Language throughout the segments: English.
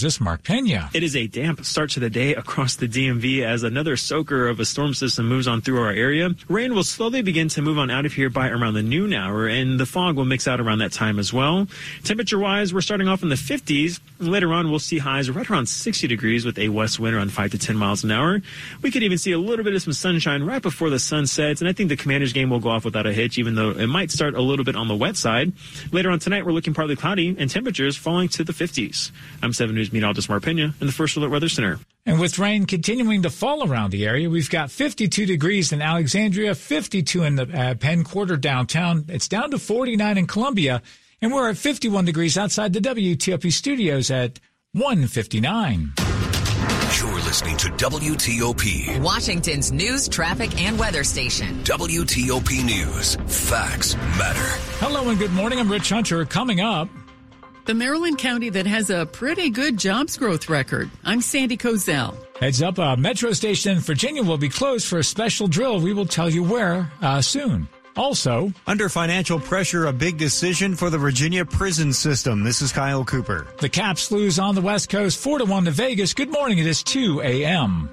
This Mark Pena. It is a damp start to the day across the DMV as another soaker of a storm system moves on through our area. Rain will slowly begin to move on out of here by around the noon hour, and the fog will mix out around that time as well. Temperature wise, we're starting off in the 50s. Later on, we'll see highs right around 60 degrees with a west wind around 5 to 10 miles an hour. We could even see a little bit of some sunshine right before the sun sets, and I think the Commanders game will go off without a hitch, even though it might start a little bit on the wet side. Later on tonight, we're looking partly cloudy and temperatures falling to the 50s. I'm 7 News meteorologist Mark Pena in the First Alert Weather Center. And with rain continuing to fall around the area, we've got 52 degrees in Alexandria, 52 in the uh, Penn Quarter downtown. It's down to 49 in Columbia, and we're at 51 degrees outside the WTOP studios at 159. You're listening to WTOP. Washington's news, traffic, and weather station. WTOP News. Facts matter. Hello and good morning. I'm Rich Hunter. Coming up. The Maryland county that has a pretty good jobs growth record. I'm Sandy Kozel. Heads up, a metro station in Virginia will be closed for a special drill. We will tell you where uh, soon. Also, under financial pressure, a big decision for the Virginia prison system. This is Kyle Cooper. The Caps lose on the West Coast 4 to 1 to Vegas. Good morning. It is 2 a.m.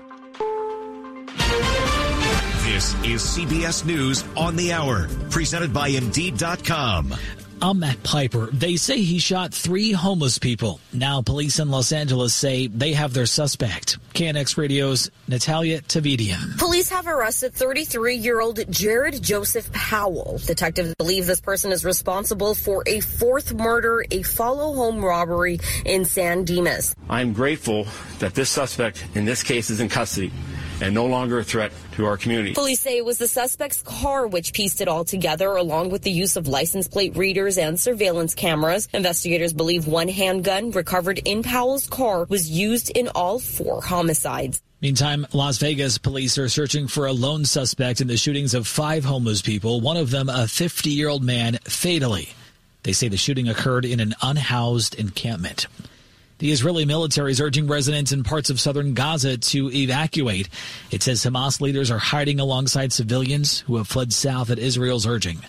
This is CBS News on the Hour, presented by Indeed.com. I'm Matt Piper. They say he shot three homeless people. Now police in Los Angeles say they have their suspect. KNX Radio's Natalia Tavidian. Police have arrested 33-year-old Jared Joseph Powell. Detectives believe this person is responsible for a fourth murder, a follow home robbery in San Dimas. I'm grateful that this suspect in this case is in custody and no longer a threat to our community. Police say it was the suspect's car which pieced it all together, along with the use of license plate readers and surveillance cameras. Investigators believe one handgun recovered in Powell's car was used in all four homicides. Meantime, Las Vegas police are searching for a lone suspect in the shootings of five homeless people, one of them a 50 year old man, fatally. They say the shooting occurred in an unhoused encampment. The Israeli military is urging residents in parts of southern Gaza to evacuate. It says Hamas leaders are hiding alongside civilians who have fled south at Israel's urging.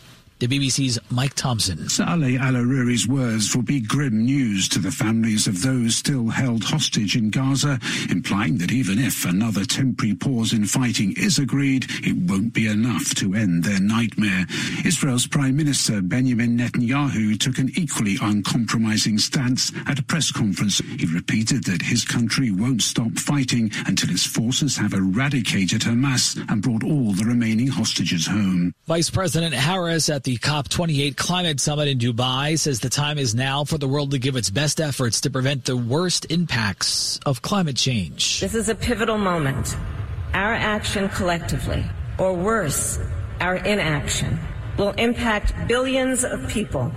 The BBC's Mike Thompson. Saleh al Aruri's words will be grim news to the families of those still held hostage in Gaza, implying that even if another temporary pause in fighting is agreed, it won't be enough to end their nightmare. Israel's Prime Minister Benjamin Netanyahu took an equally uncompromising stance at a press conference. He repeated that his country won't stop fighting until its forces have eradicated Hamas and brought all the remaining hostages home. Vice President Harris at the the COP28 climate summit in Dubai says the time is now for the world to give its best efforts to prevent the worst impacts of climate change. This is a pivotal moment. Our action collectively, or worse, our inaction, will impact billions of people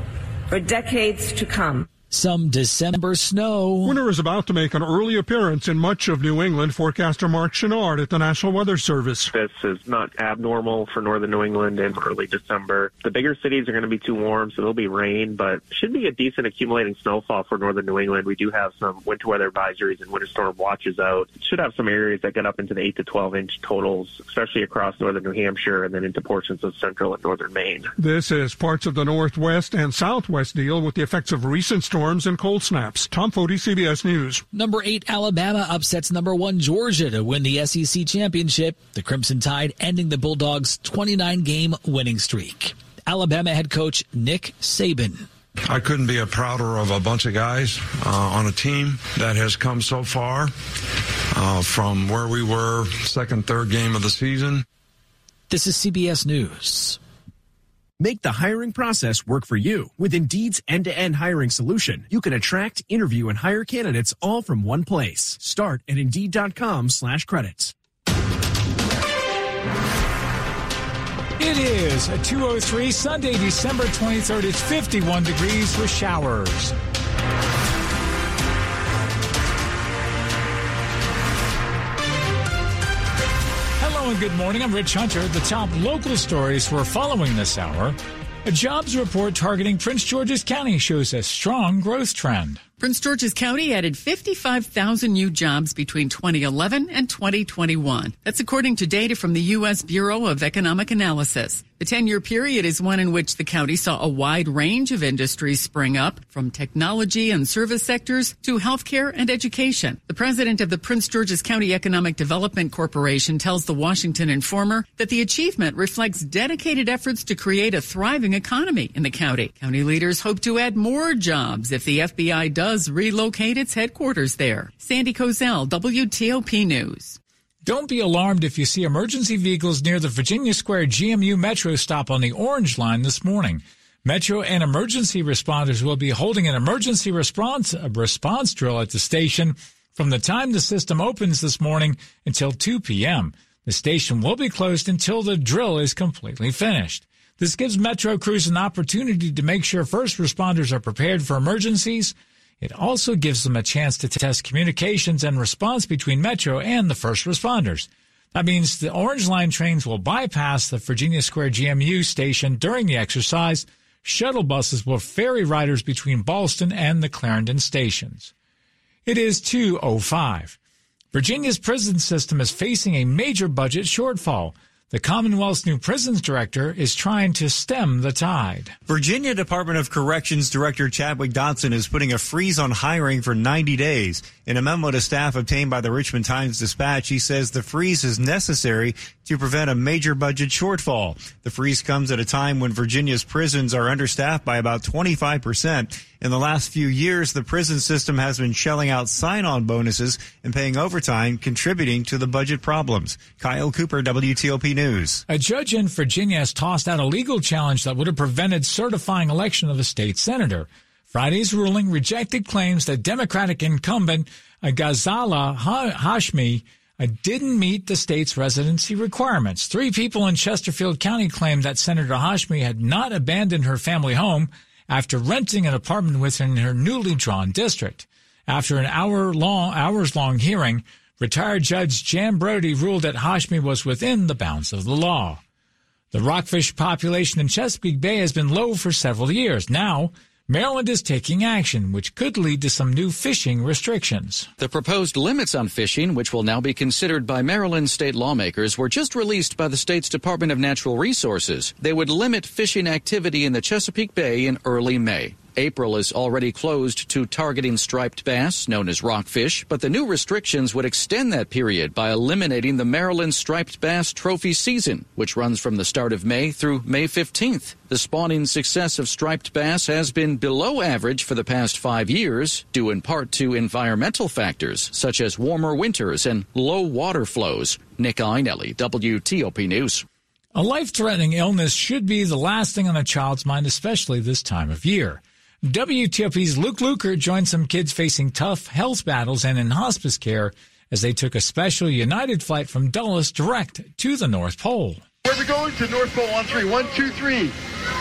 for decades to come some December snow. Winter is about to make an early appearance in much of New England. Forecaster Mark Chenard at the National Weather Service. This is not abnormal for northern New England in early December. The bigger cities are going to be too warm, so there'll be rain, but should be a decent accumulating snowfall for northern New England. We do have some winter weather advisories and winter storm watches out. Should have some areas that get up into the 8 to 12 inch totals, especially across northern New Hampshire and then into portions of central and northern Maine. This is parts of the northwest and southwest deal with the effects of recent storms storms and cold snaps. Tom Foty, CBS News. Number eight, Alabama upsets number one, Georgia to win the SEC championship. The Crimson Tide ending the Bulldogs' 29 game winning streak. Alabama head coach Nick Saban. I couldn't be a prouder of a bunch of guys uh, on a team that has come so far uh, from where we were second, third game of the season. This is CBS News. Make the hiring process work for you. With Indeed's end-to-end hiring solution, you can attract, interview, and hire candidates all from one place. Start at Indeed.com slash credits. It is a 203 Sunday, December 23rd. It's 51 degrees with showers. And good morning. I'm Rich Hunter. The top local stories we're following this hour. A jobs report targeting Prince George's County shows a strong growth trend. Prince George's County added 55,000 new jobs between 2011 and 2021. That's according to data from the U.S. Bureau of Economic Analysis. The 10 year period is one in which the county saw a wide range of industries spring up, from technology and service sectors to healthcare and education. The president of the Prince George's County Economic Development Corporation tells the Washington Informer that the achievement reflects dedicated efforts to create a thriving economy in the county. County leaders hope to add more jobs if the FBI does relocate its headquarters there. Sandy Kozel, WTOP News. Don't be alarmed if you see emergency vehicles near the Virginia Square GMU Metro stop on the Orange Line this morning. Metro and emergency responders will be holding an emergency response response drill at the station from the time the system opens this morning until 2 p.m. The station will be closed until the drill is completely finished. This gives Metro crews an opportunity to make sure first responders are prepared for emergencies it also gives them a chance to test communications and response between Metro and the first responders. That means the Orange Line trains will bypass the Virginia Square GMU station during the exercise. Shuttle buses will ferry riders between Ballston and the Clarendon stations. It is 205. Virginia's prison system is facing a major budget shortfall. The Commonwealth's new prisons director is trying to stem the tide. Virginia Department of Corrections Director Chadwick Dotson is putting a freeze on hiring for 90 days. In a memo to staff obtained by the Richmond Times Dispatch, he says the freeze is necessary to prevent a major budget shortfall. The freeze comes at a time when Virginia's prisons are understaffed by about 25%. In the last few years, the prison system has been shelling out sign-on bonuses and paying overtime, contributing to the budget problems. Kyle Cooper, WTOP News. A judge in Virginia has tossed out a legal challenge that would have prevented certifying election of a state senator. Friday's ruling rejected claims that Democratic incumbent Ghazala Hashmi uh, didn't meet the state's residency requirements. Three people in Chesterfield County claimed that Senator Hashmi had not abandoned her family home after renting an apartment within her newly drawn district. After an hour long, hours long hearing, retired Judge Jan Brody ruled that Hashmi was within the bounds of the law. The rockfish population in Chesapeake Bay has been low for several years. Now, Maryland is taking action, which could lead to some new fishing restrictions. The proposed limits on fishing, which will now be considered by Maryland state lawmakers, were just released by the state's Department of Natural Resources. They would limit fishing activity in the Chesapeake Bay in early May. April is already closed to targeting striped bass, known as rockfish, but the new restrictions would extend that period by eliminating the Maryland striped bass trophy season, which runs from the start of May through May 15th. The spawning success of striped bass has been below average for the past five years, due in part to environmental factors such as warmer winters and low water flows. Nick Iannelli, WTOP News. A life threatening illness should be the last thing on a child's mind, especially this time of year. WTOP's Luke Lukert joined some kids facing tough health battles and in hospice care as they took a special United flight from Dulles direct to the North Pole. Where are we going? To North Pole on three. One, two, three.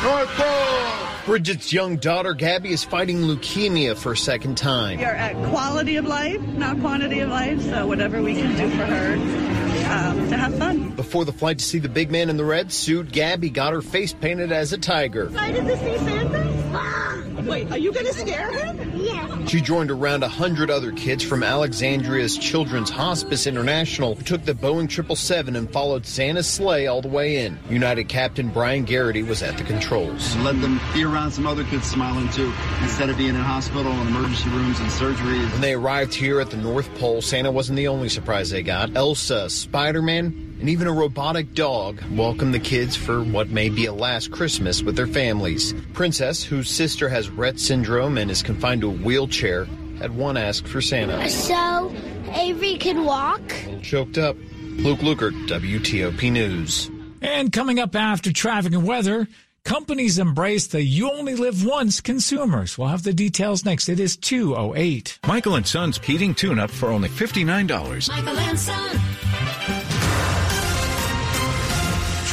North Pole! Bridget's young daughter, Gabby, is fighting leukemia for a second time. We are at quality of life, not quantity of life, so whatever we can do for her um, to have fun. Before the flight to see the big man in the red suit, Gabby got her face painted as a tiger. Excited to see Santa? Wait, are you going to scare him? Yes. She joined around 100 other kids from Alexandria's Children's Hospice International who took the Boeing 777 and followed Santa's sleigh all the way in. United Captain Brian Garrity was at the controls. Let them be around some other kids smiling too, instead of being in hospital and emergency rooms and surgeries. When they arrived here at the North Pole, Santa wasn't the only surprise they got. Elsa, Spider-Man, and even a robotic dog welcomed the kids for what may be a last Christmas with their families. Princess, whose sister has Rett syndrome and is confined to a wheelchair, had one ask for Santa. So Avery can walk? Choked up. Luke Lukert, WTOP News. And coming up after traffic and weather, companies embrace the you only live once consumers. We'll have the details next. It is 208. Michael and Son's heating tune up for only $59. Michael and Son.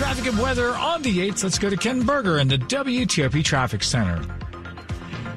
Traffic and weather on the 8th. Let's go to Ken Berger in the WTOP Traffic Center.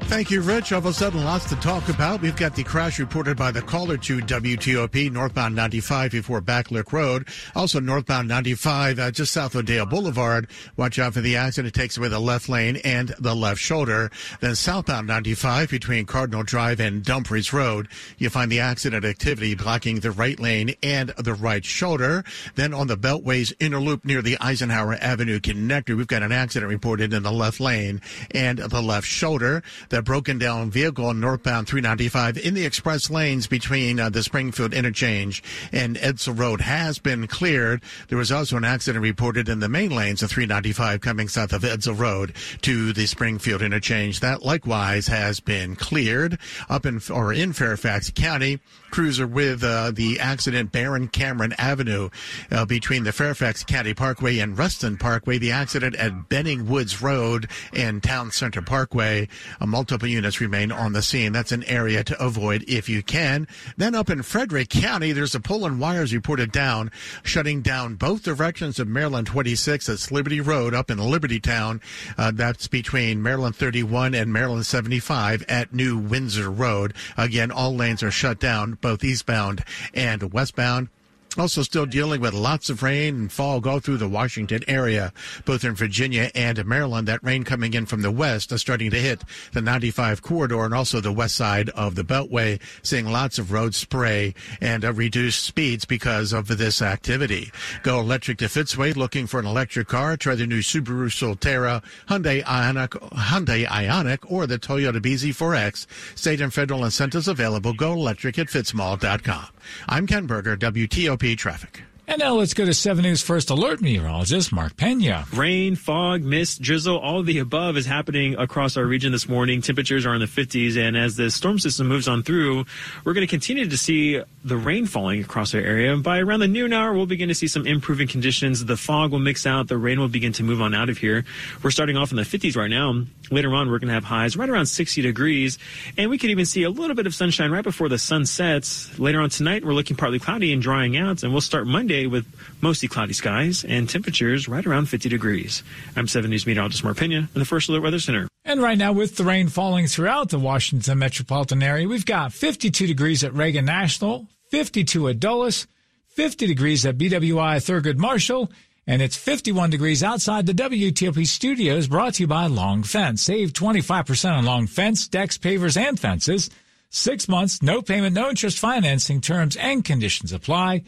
Thank you, Rich. All of a sudden, lots to talk about. We've got the crash reported by the caller to WTOP, northbound 95 before Backlick Road. Also, northbound 95 uh, just south of Dale Boulevard. Watch out for the accident. It takes away the left lane and the left shoulder. Then southbound 95 between Cardinal Drive and Dumfries Road. You find the accident activity blocking the right lane and the right shoulder. Then on the Beltway's inner loop near the Eisenhower Avenue connector, we've got an accident reported in the left lane and the left shoulder the broken down vehicle on northbound 395 in the express lanes between uh, the Springfield interchange and Edsall Road has been cleared. There was also an accident reported in the main lanes of 395 coming south of Edsall Road to the Springfield interchange. That likewise has been cleared up in or in Fairfax County. Cruiser with uh, the accident Baron Cameron Avenue uh, between the Fairfax County Parkway and Reston Parkway. The accident at Benning Woods Road and Town Center Parkway. A multiple units remain on the scene. That's an area to avoid if you can. Then up in Frederick County, there's a pole and wires reported down, shutting down both directions of Maryland 26. That's Liberty Road up in Liberty Town. Uh, that's between Maryland 31 and Maryland 75 at New Windsor Road. Again, all lanes are shut down, both eastbound and westbound. Also, still dealing with lots of rain and fog all through the Washington area, both in Virginia and Maryland. That rain coming in from the west is starting to hit the 95 corridor and also the west side of the Beltway, seeing lots of road spray and uh, reduced speeds because of this activity. Go electric to Fitzway, looking for an electric car. Try the new Subaru Solterra, Hyundai Ioniq, Hyundai Ioniq, or the Toyota BZ4X. State and federal incentives available. Go electric at fitzmall.com. I'm Ken Berger, WTOP Traffic. And now let's go to 7 News First Alert meteorologist Mark Pena. Rain, fog, mist, drizzle, all of the above is happening across our region this morning. Temperatures are in the 50s, and as the storm system moves on through, we're going to continue to see the rain falling across our area. And by around the noon hour, we'll begin to see some improving conditions. The fog will mix out, the rain will begin to move on out of here. We're starting off in the 50s right now. Later on, we're going to have highs right around 60 degrees, and we could even see a little bit of sunshine right before the sun sets. Later on tonight, we're looking partly cloudy and drying out, and we'll start Monday with mostly cloudy skies and temperatures right around 50 degrees. I'm 7 News meteorologist Mark Pena in the First Alert Weather Center. And right now, with the rain falling throughout the Washington metropolitan area, we've got 52 degrees at Reagan National, 52 at Dulles, 50 degrees at BWI Thurgood Marshall, and it's 51 degrees outside the WTOP studios brought to you by Long Fence. Save 25% on Long Fence, decks, pavers, and fences. Six months, no payment, no interest financing terms and conditions apply.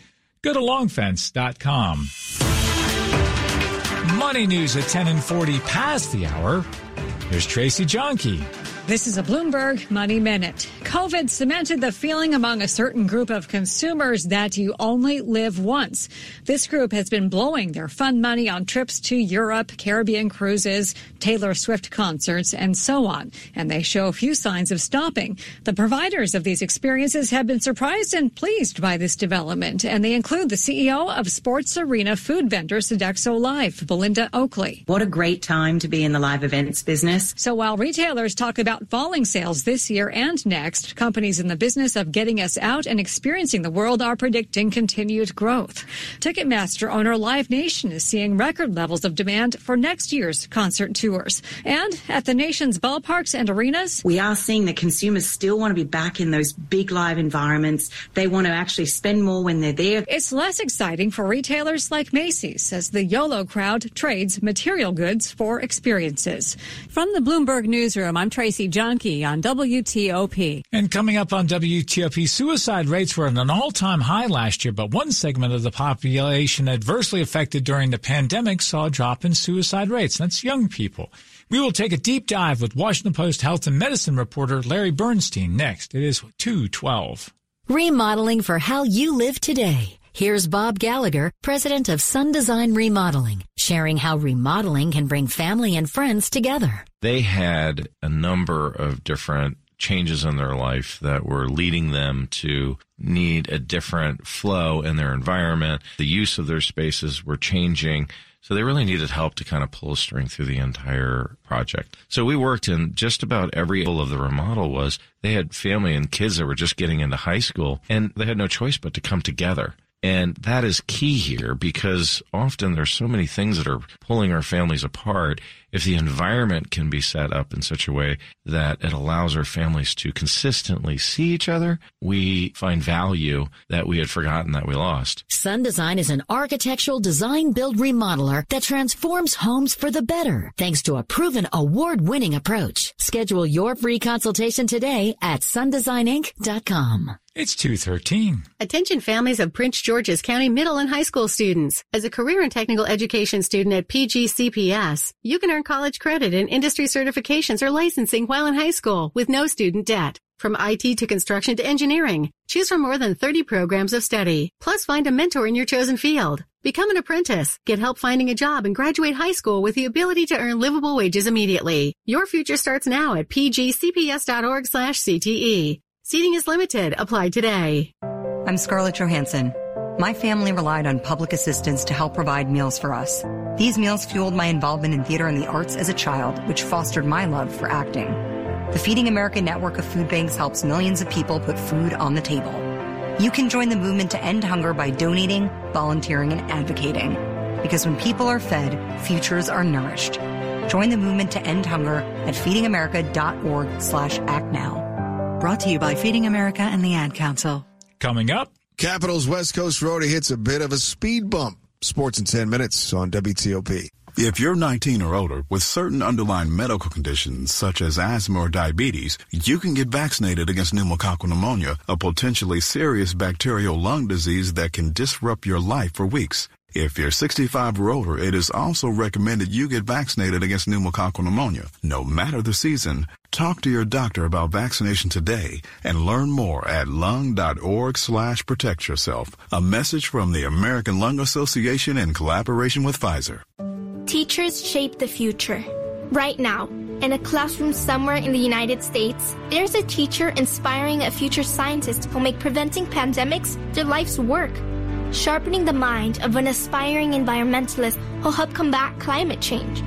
Go to longfence.com. Money news at 10 and 40 past the hour. Here's Tracy Jonkey. This is a Bloomberg Money Minute. COVID cemented the feeling among a certain group of consumers that you only live once. This group has been blowing their fun money on trips to Europe, Caribbean cruises, Taylor Swift concerts, and so on. And they show a few signs of stopping. The providers of these experiences have been surprised and pleased by this development. And they include the CEO of sports arena food vendor Sodexo Live, Belinda Oakley. What a great time to be in the live events business. So while retailers talk about falling sales this year and next, companies in the business of getting us out and experiencing the world are predicting continued growth. Ticketmaster owner Live Nation is seeing record levels of demand for next year's concert tours. And at the nation's ballparks and arenas, we are seeing that consumers still want to be back in those big live environments. They want to actually spend more when they're there. It's less exciting for retailers like Macy's as the YOLO crowd trades material goods for experiences. From the Bloomberg Newsroom, I'm Tracy Coffee Junkie on WTOP. And coming up on WTOP, suicide rates were at an all-time high last year, but one segment of the population adversely affected during the pandemic saw a drop in suicide rates. That's young people. We will take a deep dive with Washington Post health and medicine reporter Larry Bernstein next. It is 212. Remodeling for how you live today. Here's Bob Gallagher, president of Sun Design Remodeling, sharing how remodeling can bring family and friends together. They had a number of different changes in their life that were leading them to need a different flow in their environment. The use of their spaces were changing. So they really needed help to kind of pull a string through the entire project. So we worked in just about every level of the remodel was they had family and kids that were just getting into high school and they had no choice but to come together. And that is key here because often there's so many things that are pulling our families apart. If the environment can be set up in such a way that it allows our families to consistently see each other, we find value that we had forgotten that we lost. Sun Design is an architectural design build remodeler that transforms homes for the better thanks to a proven award winning approach. Schedule your free consultation today at sundesigninc.com. It's 213. Attention families of Prince George's County middle and high school students. As a career and technical education student at PGCPS, you can earn college credit and industry certifications or licensing while in high school with no student debt. From IT to construction to engineering, choose from more than 30 programs of study. Plus find a mentor in your chosen field. Become an apprentice, get help finding a job and graduate high school with the ability to earn livable wages immediately. Your future starts now at pgcps.org slash CTE. Seating is limited. Apply today. I'm Scarlett Johansson. My family relied on public assistance to help provide meals for us. These meals fueled my involvement in theater and the arts as a child, which fostered my love for acting. The Feeding America network of food banks helps millions of people put food on the table. You can join the movement to end hunger by donating, volunteering, and advocating. Because when people are fed, futures are nourished. Join the movement to end hunger at feedingamerica.org slash act now. Brought to you by Feeding America and the Ad Council. Coming up. Capitals West Coast Road hits a bit of a speed bump. Sports in 10 minutes on WTOP. If you're 19 or older with certain underlying medical conditions such as asthma or diabetes, you can get vaccinated against pneumococcal pneumonia, a potentially serious bacterial lung disease that can disrupt your life for weeks. If you're 65 or older, it is also recommended you get vaccinated against pneumococcal pneumonia, no matter the season. Talk to your doctor about vaccination today and learn more at lung.org slash protect yourself. A message from the American Lung Association in collaboration with Pfizer. Teachers shape the future. Right now, in a classroom somewhere in the United States, there's a teacher inspiring a future scientist who'll make preventing pandemics their life's work. Sharpening the mind of an aspiring environmentalist who'll help combat climate change.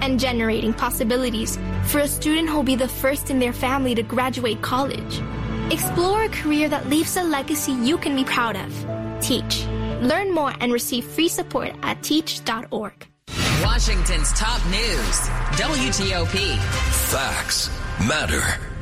And generating possibilities for a student who'll be the first in their family to graduate college. Explore a career that leaves a legacy you can be proud of. Teach. Learn more and receive free support at teach.org. Washington's top news WTOP. Facts matter.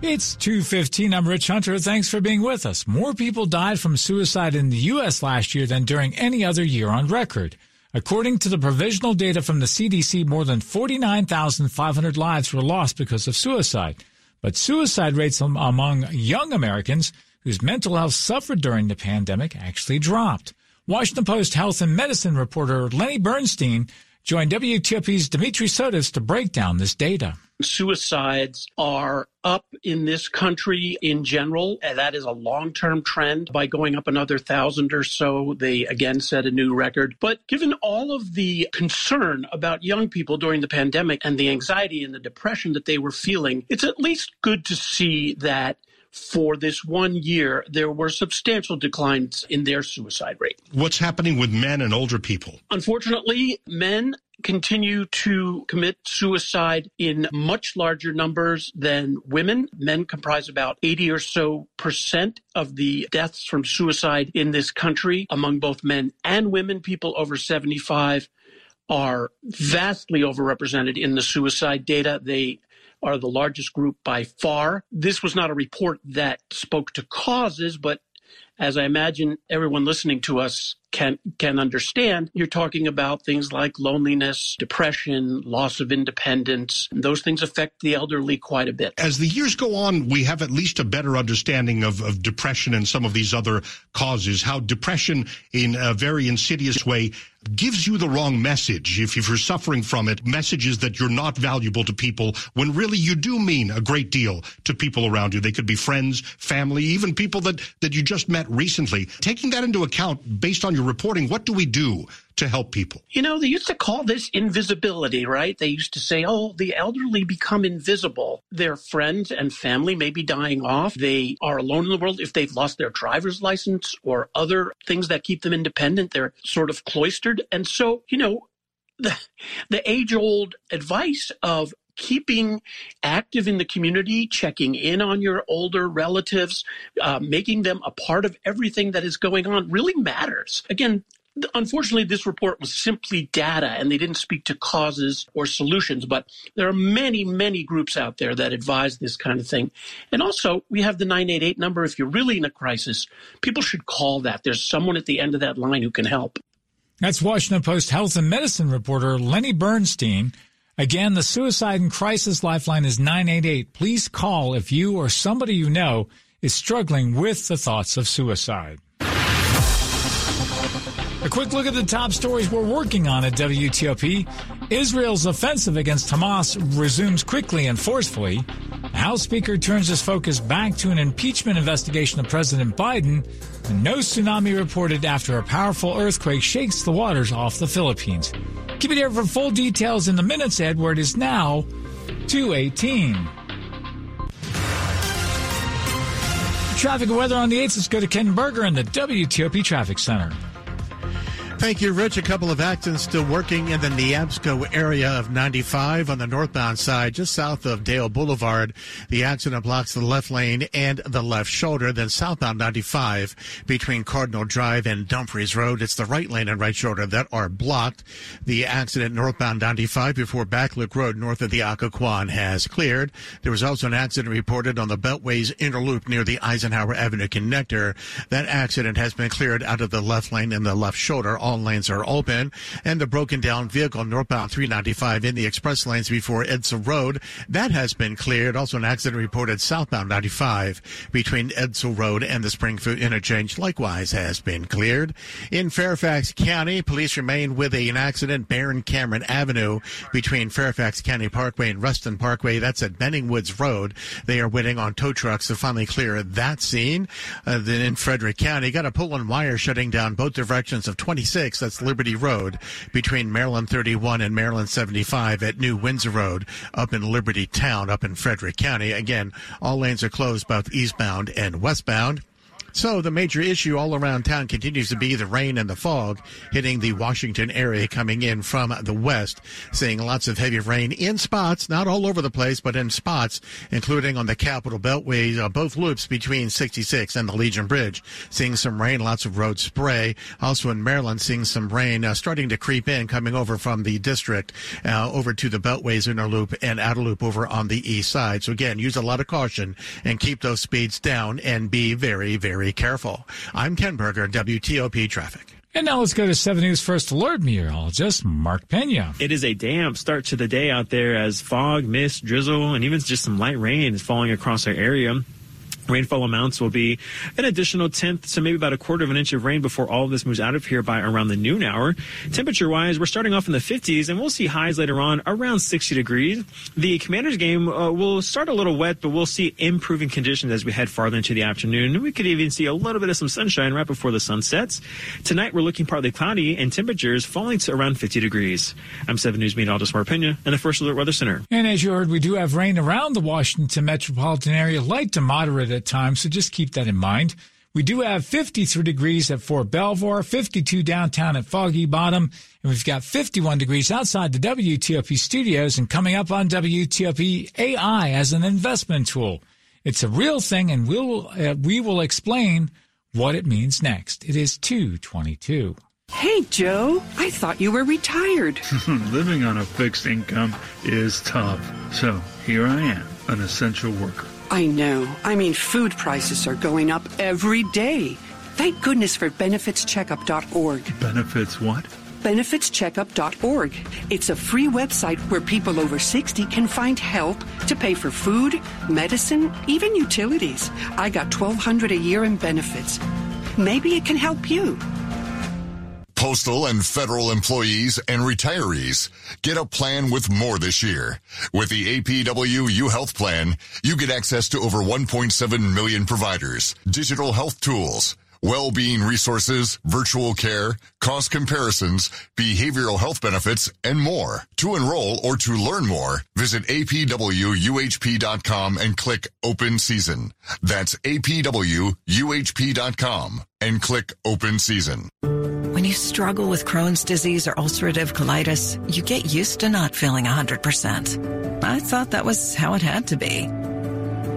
It's 215. I'm Rich Hunter. Thanks for being with us. More people died from suicide in the U.S. last year than during any other year on record. According to the provisional data from the CDC, more than 49,500 lives were lost because of suicide. But suicide rates among young Americans whose mental health suffered during the pandemic actually dropped. Washington Post health and medicine reporter Lenny Bernstein joined WTOP's Dimitri Sotis to break down this data. Suicides are up in this country in general. And that is a long term trend by going up another thousand or so. They again set a new record. But given all of the concern about young people during the pandemic and the anxiety and the depression that they were feeling, it's at least good to see that for this one year, there were substantial declines in their suicide rate. What's happening with men and older people? Unfortunately, men continue to commit suicide in much larger numbers than women. Men comprise about 80 or so percent of the deaths from suicide in this country among both men and women. People over 75 are vastly overrepresented in the suicide data. They are the largest group by far. This was not a report that spoke to causes, but as I imagine everyone listening to us can can understand. You're talking about things like loneliness, depression, loss of independence. Those things affect the elderly quite a bit. As the years go on, we have at least a better understanding of, of depression and some of these other causes. How depression, in a very insidious way, gives you the wrong message if you're suffering from it messages that you're not valuable to people when really you do mean a great deal to people around you they could be friends family even people that that you just met recently taking that into account based on reporting what do we do to help people? You know, they used to call this invisibility, right? They used to say, oh, the elderly become invisible. Their friends and family may be dying off. They are alone in the world. If they've lost their driver's license or other things that keep them independent, they're sort of cloistered. And so, you know, the, the age old advice of keeping active in the community, checking in on your older relatives, uh, making them a part of everything that is going on really matters. Again, unfortunately, this report was simply data and they didn't speak to causes or solutions. But there are many, many groups out there that advise this kind of thing. And also, we have the 988 number. If you're really in a crisis, people should call that. There's someone at the end of that line who can help. That's Washington Post health and medicine reporter Lenny Bernstein. Again, the suicide and crisis lifeline is 988. Please call if you or somebody you know is struggling with the thoughts of suicide. A quick look at the top stories we're working on at WTOP. Israel's offensive against Hamas resumes quickly and forcefully. The House Speaker turns his focus back to an impeachment investigation of President Biden. No tsunami reported after a powerful earthquake shakes the waters off the Philippines. Keep it here for full details in the minutes, Edward is now 218. Traffic and weather on the 8th. Let's go to Ken Berger in the WTOP Traffic Center. Thank you, Rich. A couple of accidents still working in the Neabsco area of 95 on the northbound side, just south of Dale Boulevard. The accident blocks the left lane and the left shoulder. Then southbound 95 between Cardinal Drive and Dumfries Road. It's the right lane and right shoulder that are blocked. The accident northbound 95 before Backlick Road north of the Occoquan has cleared. There was also an accident reported on the Beltways Interloop near the Eisenhower Avenue connector. That accident has been cleared out of the left lane and the left shoulder all lanes are open, and the broken down vehicle northbound 395 in the express lanes before Edsall Road. That has been cleared. Also, an accident reported southbound 95 between Edsall Road and the Springfield interchange likewise has been cleared. In Fairfax County, police remain with an accident Baron Cameron Avenue between Fairfax County Parkway and Reston Parkway. That's at Benning Woods Road. They are waiting on tow trucks to finally clear that scene. Uh, then in Frederick County, got a pull and wire shutting down both directions of 26 6, that's Liberty Road, between Maryland 31 and Maryland 75 at New Windsor Road, up in Liberty Town, up in Frederick County. Again, all lanes are closed both eastbound and westbound. So the major issue all around town continues to be the rain and the fog hitting the Washington area coming in from the west. Seeing lots of heavy rain in spots, not all over the place, but in spots, including on the Capitol Beltway, uh, both loops between 66 and the Legion Bridge. Seeing some rain, lots of road spray. Also in Maryland, seeing some rain uh, starting to creep in, coming over from the district uh, over to the Beltways inner loop and outer loop over on the east side. So again, use a lot of caution and keep those speeds down and be very, very very careful. I'm Ken Berger, WTOP Traffic. And now let's go to 7 News First Alert meteorologist Mark Pena. It is a damp start to the day out there as fog, mist, drizzle, and even just some light rain is falling across our area. Rainfall amounts will be an additional tenth, so maybe about a quarter of an inch of rain before all of this moves out of here by around the noon hour. Temperature wise, we're starting off in the 50s and we'll see highs later on around 60 degrees. The Commanders game uh, will start a little wet, but we'll see improving conditions as we head farther into the afternoon. We could even see a little bit of some sunshine right before the sun sets. Tonight, we're looking partly cloudy and temperatures falling to around 50 degrees. I'm 7 News meteorologist Mark Pena and the First Alert Weather Center. And as you heard, we do have rain around the Washington metropolitan area, light to moderate at times, so just keep that in mind. We do have 53 degrees at Fort Belvoir, 52 downtown at Foggy Bottom, and we've got 51 degrees outside the WTOP studios and coming up on WTOP AI as an investment tool. It's a real thing and we'll, uh, we will explain what it means next. It is 222. Hey, Joe, I thought you were retired. Living on a fixed income is tough. So here I am, an essential worker. I know. I mean, food prices are going up every day. Thank goodness for benefitscheckup.org. Benefits what? benefitscheckup.org. It's a free website where people over 60 can find help to pay for food, medicine, even utilities. I got 1200 a year in benefits. Maybe it can help you. Postal and federal employees and retirees get a plan with more this year. With the APW U Health Plan, you get access to over 1.7 million providers, digital health tools, well-being resources, virtual care, cost comparisons, behavioral health benefits, and more. To enroll or to learn more, visit apwuhp.com and click Open Season. That's apwuhp.com and click Open Season. When you struggle with Crohn's disease or ulcerative colitis, you get used to not feeling 100%. I thought that was how it had to be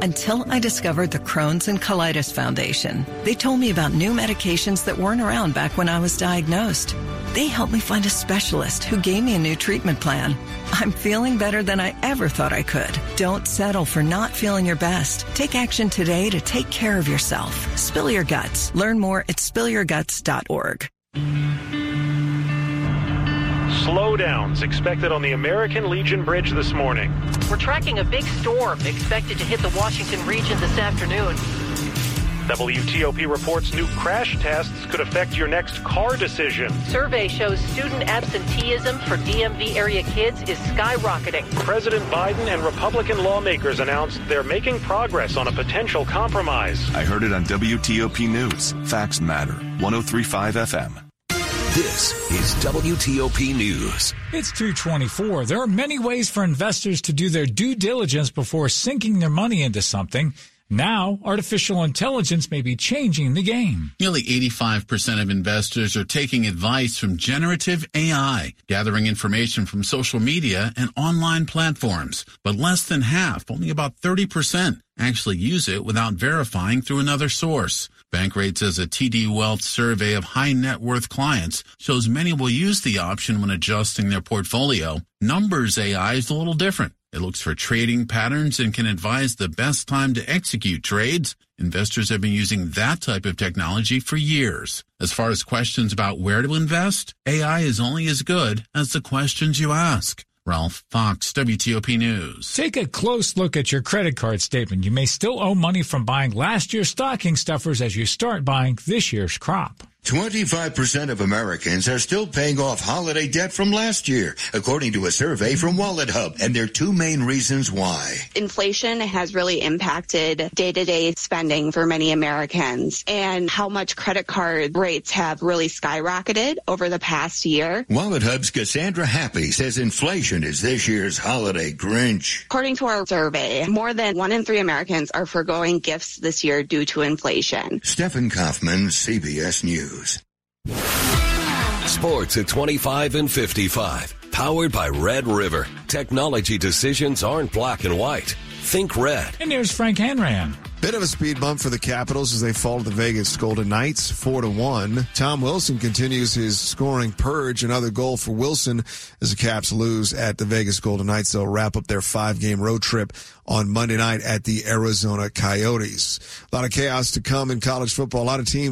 until I discovered the Crohn's and Colitis Foundation. They told me about new medications that weren't around back when I was diagnosed. They helped me find a specialist who gave me a new treatment plan. I'm feeling better than I ever thought I could. Don't settle for not feeling your best. Take action today to take care of yourself. Spill your guts. Learn more at spillyourguts.org. Slowdowns expected on the American Legion Bridge this morning. We're tracking a big storm expected to hit the Washington region this afternoon. WTOP reports new crash tests could affect your next car decision. Survey shows student absenteeism for DMV area kids is skyrocketing. President Biden and Republican lawmakers announced they're making progress on a potential compromise. I heard it on WTOP News. Facts matter. 1035 FM. This is WTOP News. It's 224. There are many ways for investors to do their due diligence before sinking their money into something. Now, artificial intelligence may be changing the game. Nearly 85% of investors are taking advice from generative AI, gathering information from social media and online platforms. But less than half, only about 30%, actually use it without verifying through another source. Bankrate says a TD Wealth survey of high net worth clients shows many will use the option when adjusting their portfolio. Numbers AI is a little different. It looks for trading patterns and can advise the best time to execute trades. Investors have been using that type of technology for years. As far as questions about where to invest, AI is only as good as the questions you ask. Ralph Fox, WTOP News. Take a close look at your credit card statement. You may still owe money from buying last year's stocking stuffers as you start buying this year's crop. 25% of Americans are still paying off holiday debt from last year, according to a survey from Wallet Hub, And there are two main reasons why. Inflation has really impacted day-to-day spending for many Americans and how much credit card rates have really skyrocketed over the past year. Wallet Hub's Cassandra Happe says inflation is this year's holiday Grinch. According to our survey, more than one in three Americans are foregoing gifts this year due to inflation. Stephen Kaufman, CBS News. News. Sports at 25 and 55. Powered by Red River. Technology decisions aren't black and white. Think red. And there's Frank Hanrahan. Bit of a speed bump for the Capitals as they fall to the Vegas Golden Knights, four to one. Tom Wilson continues his scoring purge. Another goal for Wilson as the Caps lose at the Vegas Golden Knights. They'll wrap up their five-game road trip on Monday night at the Arizona Coyotes. A lot of chaos to come in college football. A lot of teams